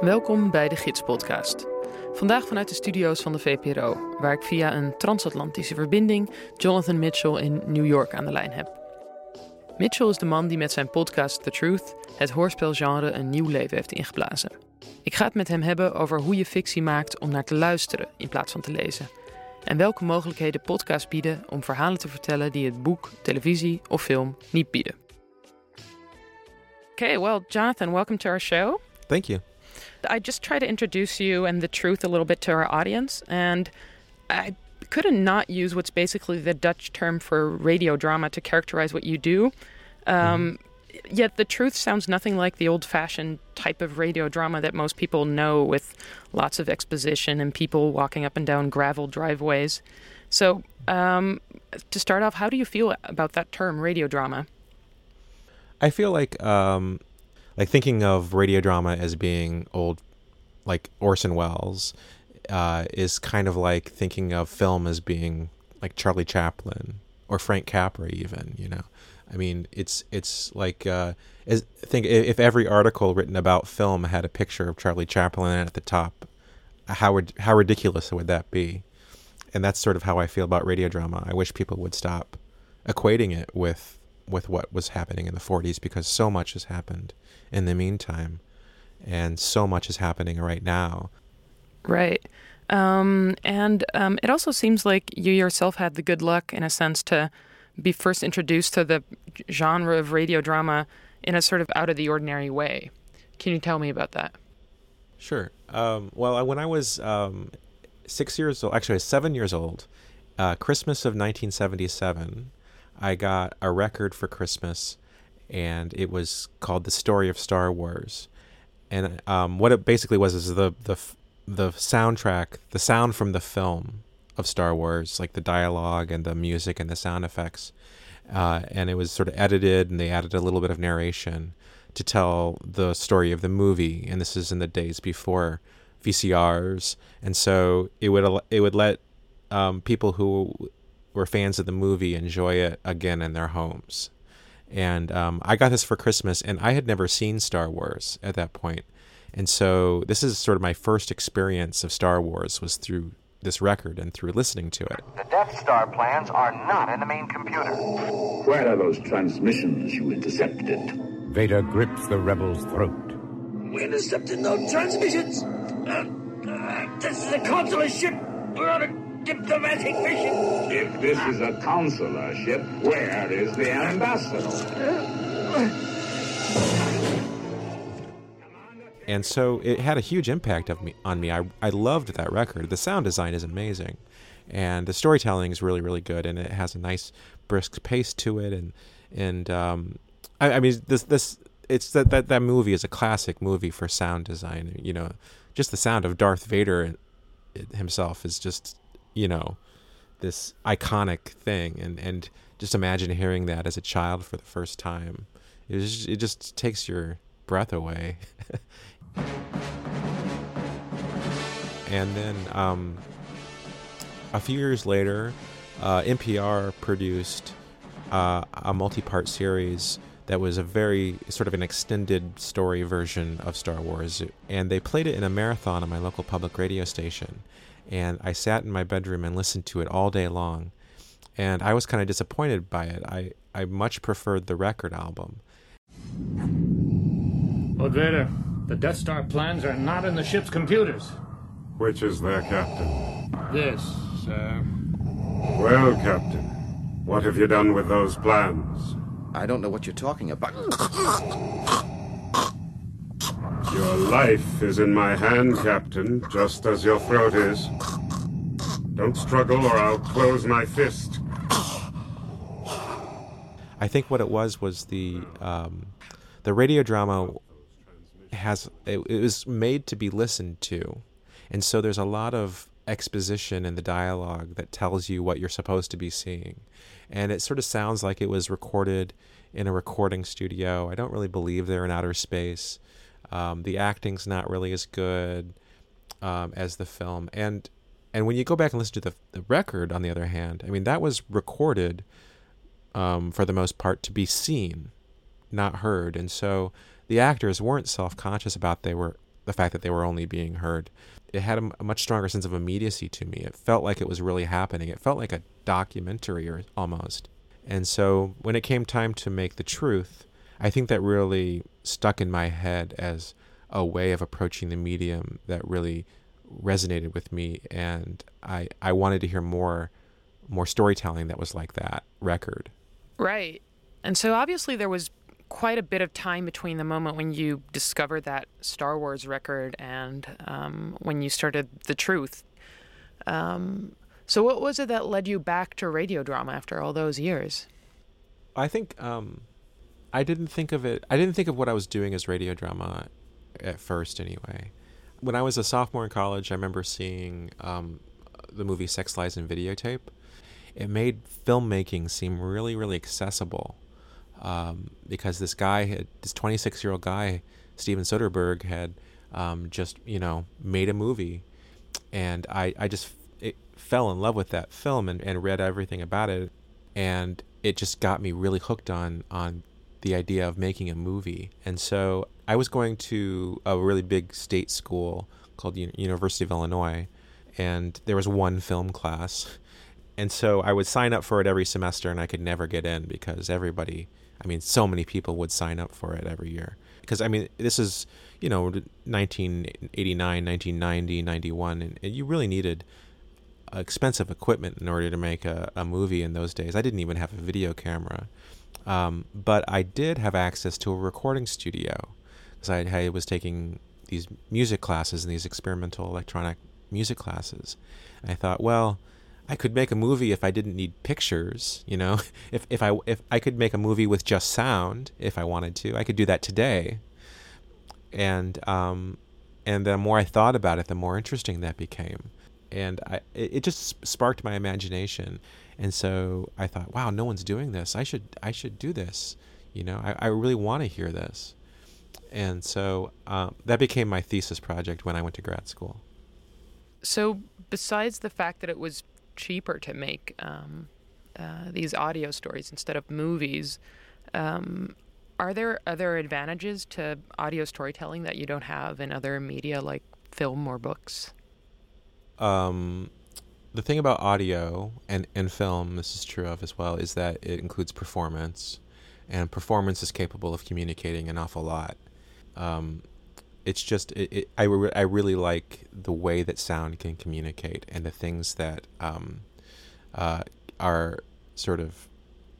Welkom bij de Gids Podcast. Vandaag vanuit de studio's van de VPRO, waar ik via een transatlantische verbinding Jonathan Mitchell in New York aan de lijn heb. Mitchell is de man die met zijn podcast The Truth het hoorspelgenre een nieuw leven heeft ingeblazen. Ik ga het met hem hebben over hoe je fictie maakt om naar te luisteren in plaats van te lezen. En welke mogelijkheden podcasts bieden om verhalen te vertellen die het boek, televisie of film niet bieden. Okay, well, Jonathan, welcome to our show. Thank you. I just try to introduce you and the truth a little bit to our audience, and I couldn't not use what's basically the Dutch term for radio drama to characterize what you do. Um, mm-hmm. Yet the truth sounds nothing like the old fashioned type of radio drama that most people know with lots of exposition and people walking up and down gravel driveways. So, um, to start off, how do you feel about that term, radio drama? I feel like um, like thinking of radio drama as being old, like Orson Welles, uh, is kind of like thinking of film as being like Charlie Chaplin or Frank Capra, even. You know, I mean, it's it's like uh, think if every article written about film had a picture of Charlie Chaplin at the top, how how ridiculous would that be? And that's sort of how I feel about radio drama. I wish people would stop equating it with with what was happening in the 40s because so much has happened in the meantime and so much is happening right now. Right. Um, and um, it also seems like you yourself had the good luck, in a sense, to be first introduced to the genre of radio drama in a sort of out of the ordinary way. Can you tell me about that? Sure. Um, well, when I was um, six years old, actually, I was seven years old, uh, Christmas of 1977, I got a record for Christmas, and it was called "The Story of Star Wars." And um, what it basically was is the the the soundtrack, the sound from the film of Star Wars, like the dialogue and the music and the sound effects. Uh, and it was sort of edited, and they added a little bit of narration to tell the story of the movie. And this is in the days before VCRs, and so it would it would let um, people who were fans of the movie enjoy it again in their homes. And um, I got this for Christmas, and I had never seen Star Wars at that point. And so this is sort of my first experience of Star Wars was through this record and through listening to it. The Death Star plans are not in the main computer. Where are those transmissions you intercepted? Vader grips the rebel's throat. We intercepted no transmissions. Uh, uh, this is a consular ship. We're on a diplomatic mission. If this is a consular ship, where is the ambassador? And so it had a huge impact of me on me. I, I loved that record. The sound design is amazing, and the storytelling is really really good, and it has a nice brisk pace to it. And and um, I, I mean this this it's that, that that movie is a classic movie for sound design. You know, just the sound of Darth Vader himself is just you know, this iconic thing. And, and just imagine hearing that as a child for the first time. It, just, it just takes your breath away. and then um, a few years later, uh, NPR produced uh, a multi part series that was a very sort of an extended story version of Star Wars. And they played it in a marathon on my local public radio station and I sat in my bedroom and listened to it all day long. And I was kind of disappointed by it. I, I much preferred the record album. Lord Vader, the Death Star plans are not in the ship's computers. Which is their captain? This, sir. Well, Captain, what have you done with those plans? I don't know what you're talking about. Your life is in my hand, Captain, just as your throat is. Don't struggle or I'll close my fist. I think what it was was the um, the radio drama has it, it was made to be listened to, and so there's a lot of exposition in the dialogue that tells you what you're supposed to be seeing, and it sort of sounds like it was recorded in a recording studio. I don't really believe they're in outer space. Um, the acting's not really as good um, as the film, and and when you go back and listen to the the record, on the other hand, I mean that was recorded um, for the most part to be seen, not heard, and so the actors weren't self conscious about they were the fact that they were only being heard. It had a, a much stronger sense of immediacy to me. It felt like it was really happening. It felt like a documentary or almost. And so when it came time to make the truth, I think that really stuck in my head as a way of approaching the medium that really resonated with me and I I wanted to hear more more storytelling that was like that record. Right. And so obviously there was quite a bit of time between the moment when you discovered that Star Wars record and um, when you started The Truth. Um, so what was it that led you back to radio drama after all those years? I think um, I didn't think of it. I didn't think of what I was doing as radio drama at first, anyway. When I was a sophomore in college, I remember seeing um, the movie Sex Lies and Videotape. It made filmmaking seem really, really accessible um, because this guy, had, this 26 year old guy, Steven Soderbergh, had um, just you know made a movie, and I I just it, fell in love with that film and, and read everything about it, and it just got me really hooked on on the idea of making a movie. And so I was going to a really big state school called U- University of Illinois, and there was one film class. And so I would sign up for it every semester, and I could never get in because everybody, I mean, so many people would sign up for it every year. Because, I mean, this is, you know, 1989, 1990, 91, and, you really needed expensive equipment in order to make a, a movie in those days. I didn't even have a video camera. Um, but I did have access to a recording studio because I, I, was taking these music classes and these experimental electronic music classes. And I thought, well, I could make a movie if I didn't need pictures, you know. if if I if I could make a movie with just sound if I wanted to, I could do that today. And um, and the more I thought about it, the more interesting that became and I, it just sparked my imagination. And so i thought wow no one's doing this. I should i should do this. You know i, I really want to hear this. And so um, that became my thesis project when i went to grad school. So besides the fact that it was cheaper to make um, uh, these audio stories instead of movies um, are there other advantages to audio storytelling that you don't have in other media like film or books um, the thing about audio and, and film, this is true of as well, is that it includes performance, and performance is capable of communicating an awful lot. Um, it's just it, it, I, re- I really like the way that sound can communicate and the things that um, uh, are sort of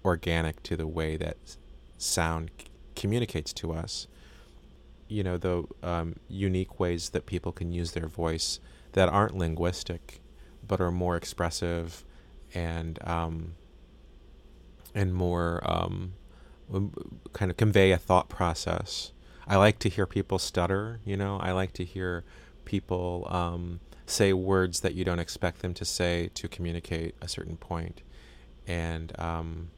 organic to the way that sound c- communicates to us. You know, the um, unique ways that people can use their voice that aren't linguistic, but are more expressive and um, and more um, kind of convey a thought process. I like to hear people stutter. You know, I like to hear people um, say words that you don't expect them to say to communicate a certain point, and um,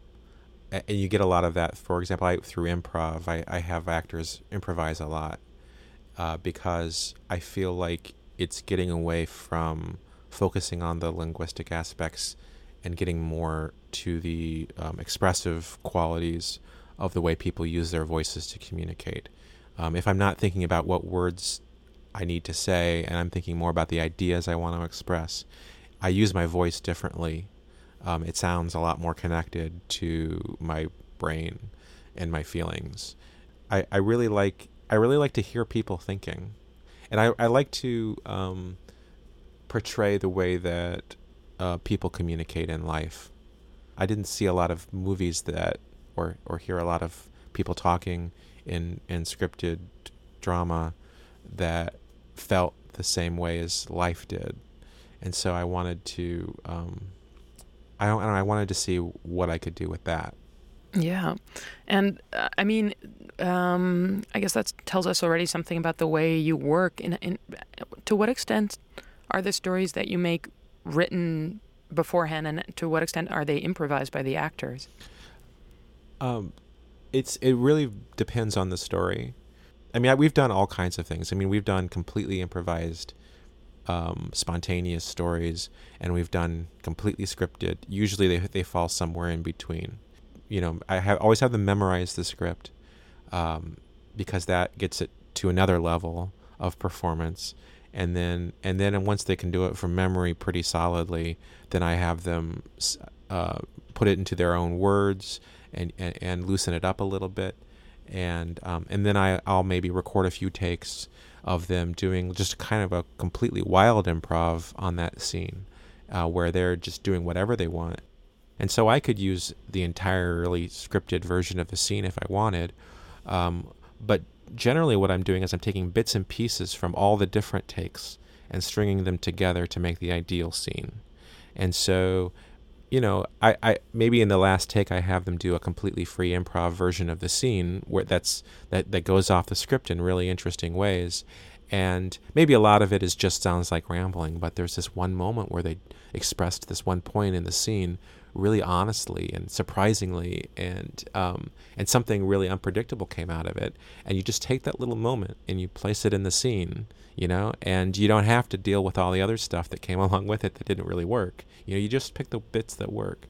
and you get a lot of that. For example, I through improv, I, I have actors improvise a lot uh, because I feel like it's getting away from focusing on the linguistic aspects and getting more to the um, expressive qualities of the way people use their voices to communicate. Um, if I'm not thinking about what words I need to say and I'm thinking more about the ideas I want to express, I use my voice differently. Um, it sounds a lot more connected to my brain and my feelings. I, I really like I really like to hear people thinking and I, I like to um, portray the way that uh, people communicate in life. I didn't see a lot of movies that, or or hear a lot of people talking in in scripted drama that felt the same way as life did, and so I wanted to. Um, I don't, I wanted to see what I could do with that. Yeah, and uh, I mean, um, I guess that tells us already something about the way you work. In, in, to what extent are the stories that you make written beforehand, and to what extent are they improvised by the actors? Um, it's it really depends on the story. I mean, I, we've done all kinds of things. I mean, we've done completely improvised, um, spontaneous stories, and we've done completely scripted. Usually, they they fall somewhere in between. You know, I have always have them memorize the script um, because that gets it to another level of performance. And then and then once they can do it from memory pretty solidly then i have them uh, put it into their own words and, and, and loosen it up a little bit. And um, and then I, i'll maybe record a few takes of them doing just kind of a completely wild improv on that scene uh, where they're just doing whatever they want and so i could use the entirely scripted version of the scene if i wanted um, but generally what I'm doing is I'm taking bits and pieces from all the different takes and stringing them together to make the ideal scene. And so, you know, I, I maybe in the last take I have them do a completely free improv version of the scene where that's that, that goes off the script in really interesting ways. And maybe a lot of it is just sounds like rambling, but there's this one moment where they expressed this one point in the scene really honestly and surprisingly and um, and something really unpredictable came out of it. And you just take that little moment and you place it in the scene you know and you don't have to deal with all the other stuff that came along with it that didn't really work. You know you just pick the bits that work.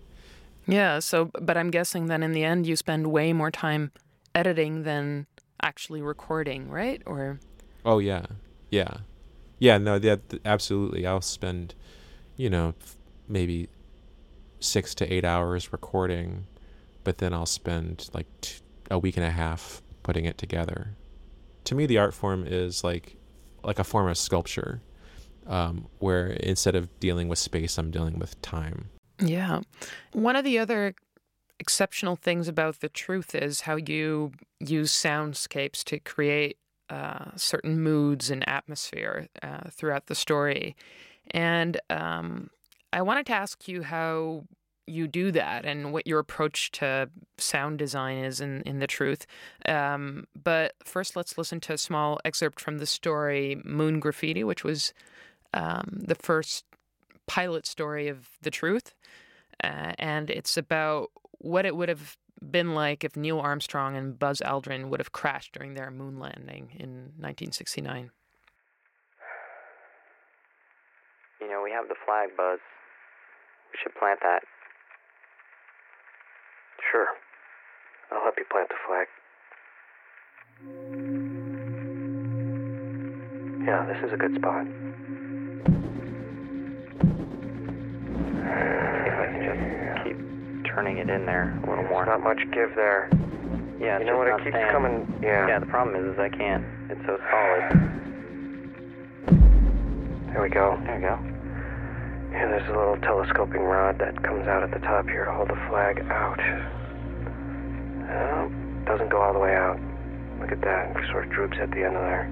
Yeah so but i'm guessing then in the end you spend way more time editing than actually recording right? Or oh yeah. Yeah. Yeah no yeah absolutely. I'll spend you know maybe six to eight hours recording, but then I'll spend like t- a week and a half putting it together. To me, the art form is like like a form of sculpture, um, where instead of dealing with space, I'm dealing with time. Yeah, one of the other exceptional things about the truth is how you use soundscapes to create uh, certain moods and atmosphere uh, throughout the story, and um, I wanted to ask you how you do that and what your approach to sound design is in, in the truth. Um, but first, let's listen to a small excerpt from the story Moon Graffiti, which was um, the first pilot story of the truth. Uh, and it's about what it would have been like if Neil Armstrong and Buzz Aldrin would have crashed during their moon landing in 1969. You know, we have the flag, Buzz. We should plant that. Sure. I'll help you plant the flag. Yeah, this is a good spot. See if I can just keep turning it in there a little more. Not much give there. Yeah, you know what? It keeps staying. coming. Yeah. Yeah. The problem is, is I can't. It's so solid. There we go. There we go. Yeah, there's a little telescoping rod that comes out at the top here to hold the flag out. Oh, doesn't go all the way out. Look at that. It sort of droops at the end of there.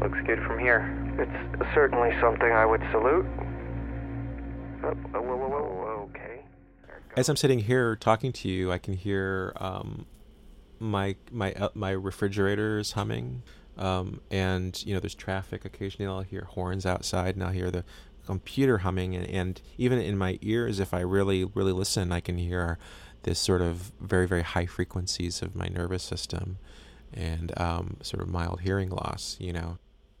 Looks good from here. It's certainly something I would salute. Oh, whoa, whoa, whoa, whoa, okay. As I'm sitting here talking to you, I can hear um, my my uh, my refrigerators humming, um, and you know there's traffic. Occasionally, I'll hear horns outside, and I'll hear the computer humming, and, and even in my ears, if I really really listen, I can hear this sort of very very high frequencies of my nervous system, and um, sort of mild hearing loss. You know,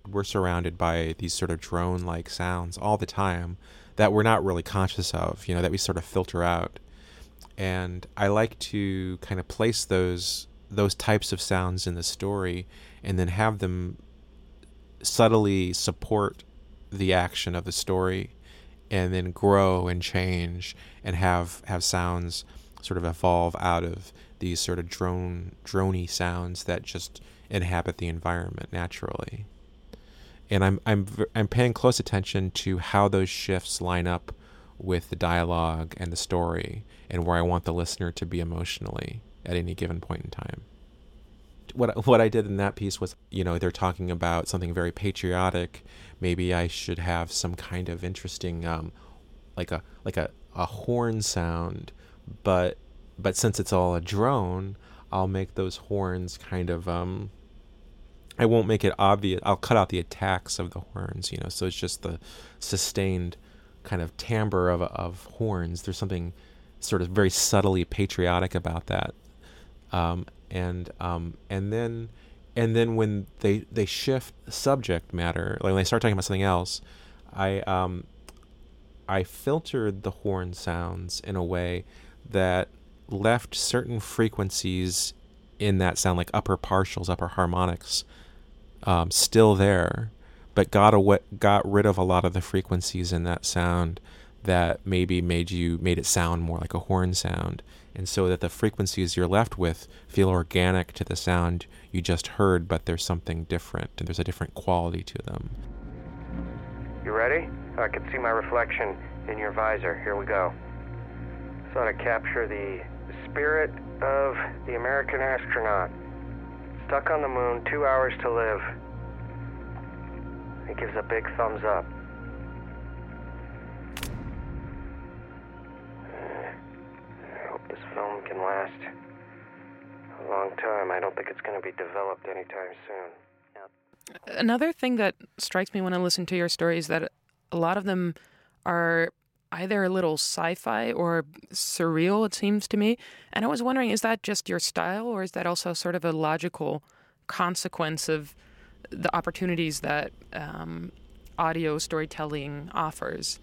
we're surrounded by these sort of drone like sounds all the time that we're not really conscious of, you know, that we sort of filter out. And I like to kind of place those those types of sounds in the story and then have them subtly support the action of the story and then grow and change and have have sounds sort of evolve out of these sort of drone drony sounds that just inhabit the environment naturally and I'm I'm I'm paying close attention to how those shifts line up with the dialogue and the story and where I want the listener to be emotionally at any given point in time. What what I did in that piece was, you know, they're talking about something very patriotic. Maybe I should have some kind of interesting, um, like a like a, a horn sound, but but since it's all a drone, I'll make those horns kind of um, I won't make it obvious. I'll cut out the attacks of the horns, you know. So it's just the sustained kind of timbre of of horns. There's something sort of very subtly patriotic about that. Um, and um, and then and then when they they shift subject matter, like when they start talking about something else, I um, I filtered the horn sounds in a way that left certain frequencies in that sound, like upper partials, upper harmonics, um, still there, but got away, got rid of a lot of the frequencies in that sound that maybe made you made it sound more like a horn sound, and so that the frequencies you're left with feel organic to the sound you just heard, but there's something different and there's a different quality to them. You ready? I can see my reflection in your visor. Here we go. So to capture the spirit of the American astronaut. Stuck on the moon, two hours to live. He gives a big thumbs up. Film can last a long time. I don't think it's going to be developed anytime soon. Another thing that strikes me when I listen to your stories that a lot of them are either a little sci-fi or surreal it seems to me and i was wondering is that just your style or is that also sort of a logical consequence of the opportunities that um, audio storytelling offers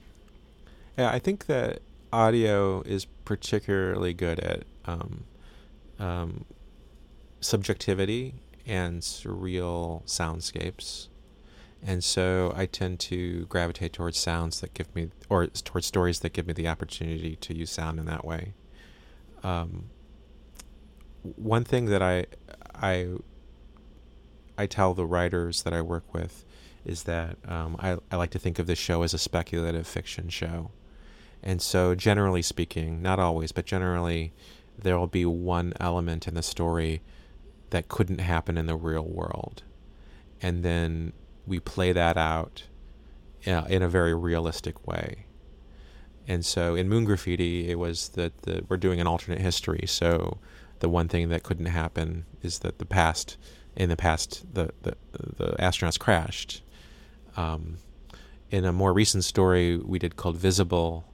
yeah i think that audio is particularly good at um, um, subjectivity and surreal soundscapes and so I tend to gravitate towards sounds that give me, or towards stories that give me the opportunity to use sound in that way. Um, one thing that I, I, I tell the writers that I work with is that um, I, I like to think of this show as a speculative fiction show. And so, generally speaking, not always, but generally, there will be one element in the story that couldn't happen in the real world. And then we play that out uh, in a very realistic way. And so in Moon Graffiti, it was that the, we're doing an alternate history. So the one thing that couldn't happen is that the past, in the past, the, the, the astronauts crashed. Um, in a more recent story we did called Visible,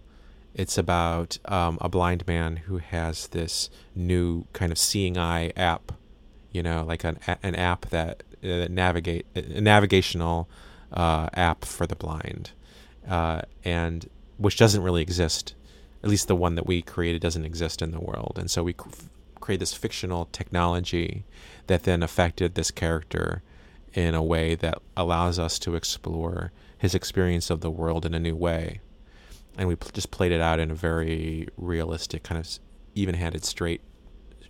it's about um, a blind man who has this new kind of seeing eye app, you know, like an, an app that uh, navigate a navigational uh, app for the blind, uh, and which doesn't really exist. At least the one that we created doesn't exist in the world, and so we cr- create this fictional technology that then affected this character in a way that allows us to explore his experience of the world in a new way. And we just played it out in a very realistic, kind of even handed, straight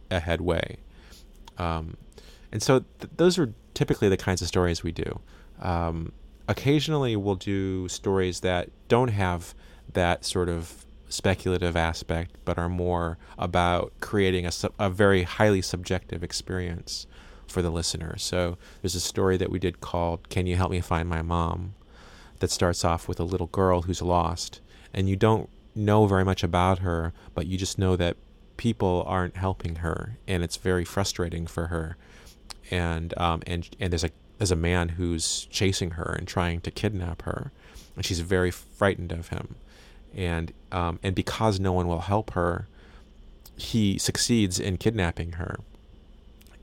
ahead way. Um, and so th- those are typically the kinds of stories we do. Um, occasionally, we'll do stories that don't have that sort of speculative aspect, but are more about creating a, a very highly subjective experience for the listener. So there's a story that we did called Can You Help Me Find My Mom? that starts off with a little girl who's lost, and you don't know very much about her, but you just know that people aren't helping her, and it's very frustrating for her. And um, and and there's a there's a man who's chasing her and trying to kidnap her, and she's very frightened of him, and um, and because no one will help her, he succeeds in kidnapping her,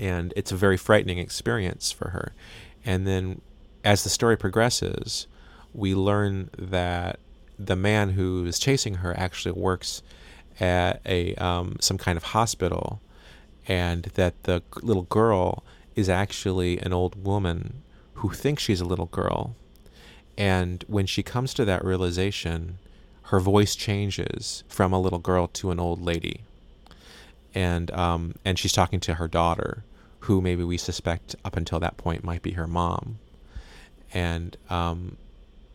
and it's a very frightening experience for her, and then as the story progresses, we learn that the man who is chasing her actually works at a um, some kind of hospital, and that the little girl is actually an old woman who thinks she's a little girl. And when she comes to that realization, her voice changes from a little girl to an old lady. And um, and she's talking to her daughter, who maybe we suspect up until that point might be her mom. And um,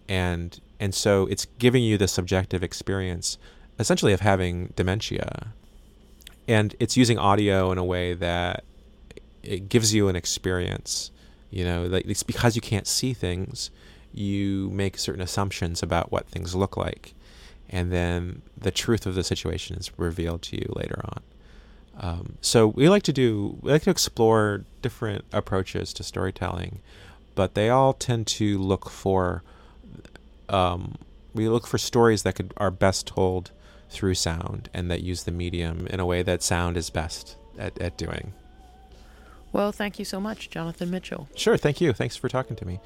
and and so it's giving you the subjective experience, essentially of having dementia. And it's using audio in a way that it gives you an experience. You know, like it's because you can't see things, you make certain assumptions about what things look like, and then the truth of the situation is revealed to you later on. Um, so we like to do we like to explore different approaches to storytelling, but they all tend to look for um, we look for stories that could are best told through sound and that use the medium in a way that sound is best at, at doing. Well, thank you so much, Jonathan Mitchell. Sure, thank you. Thanks for talking to me.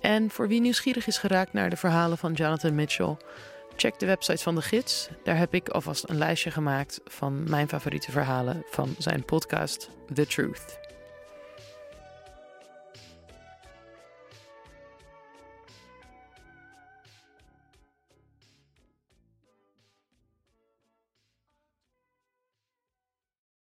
En voor wie nieuwsgierig is geraakt naar de verhalen van Jonathan Mitchell, check de website van de gids. Daar heb ik alvast een lijstje gemaakt van mijn favoriete verhalen van zijn podcast The Truth.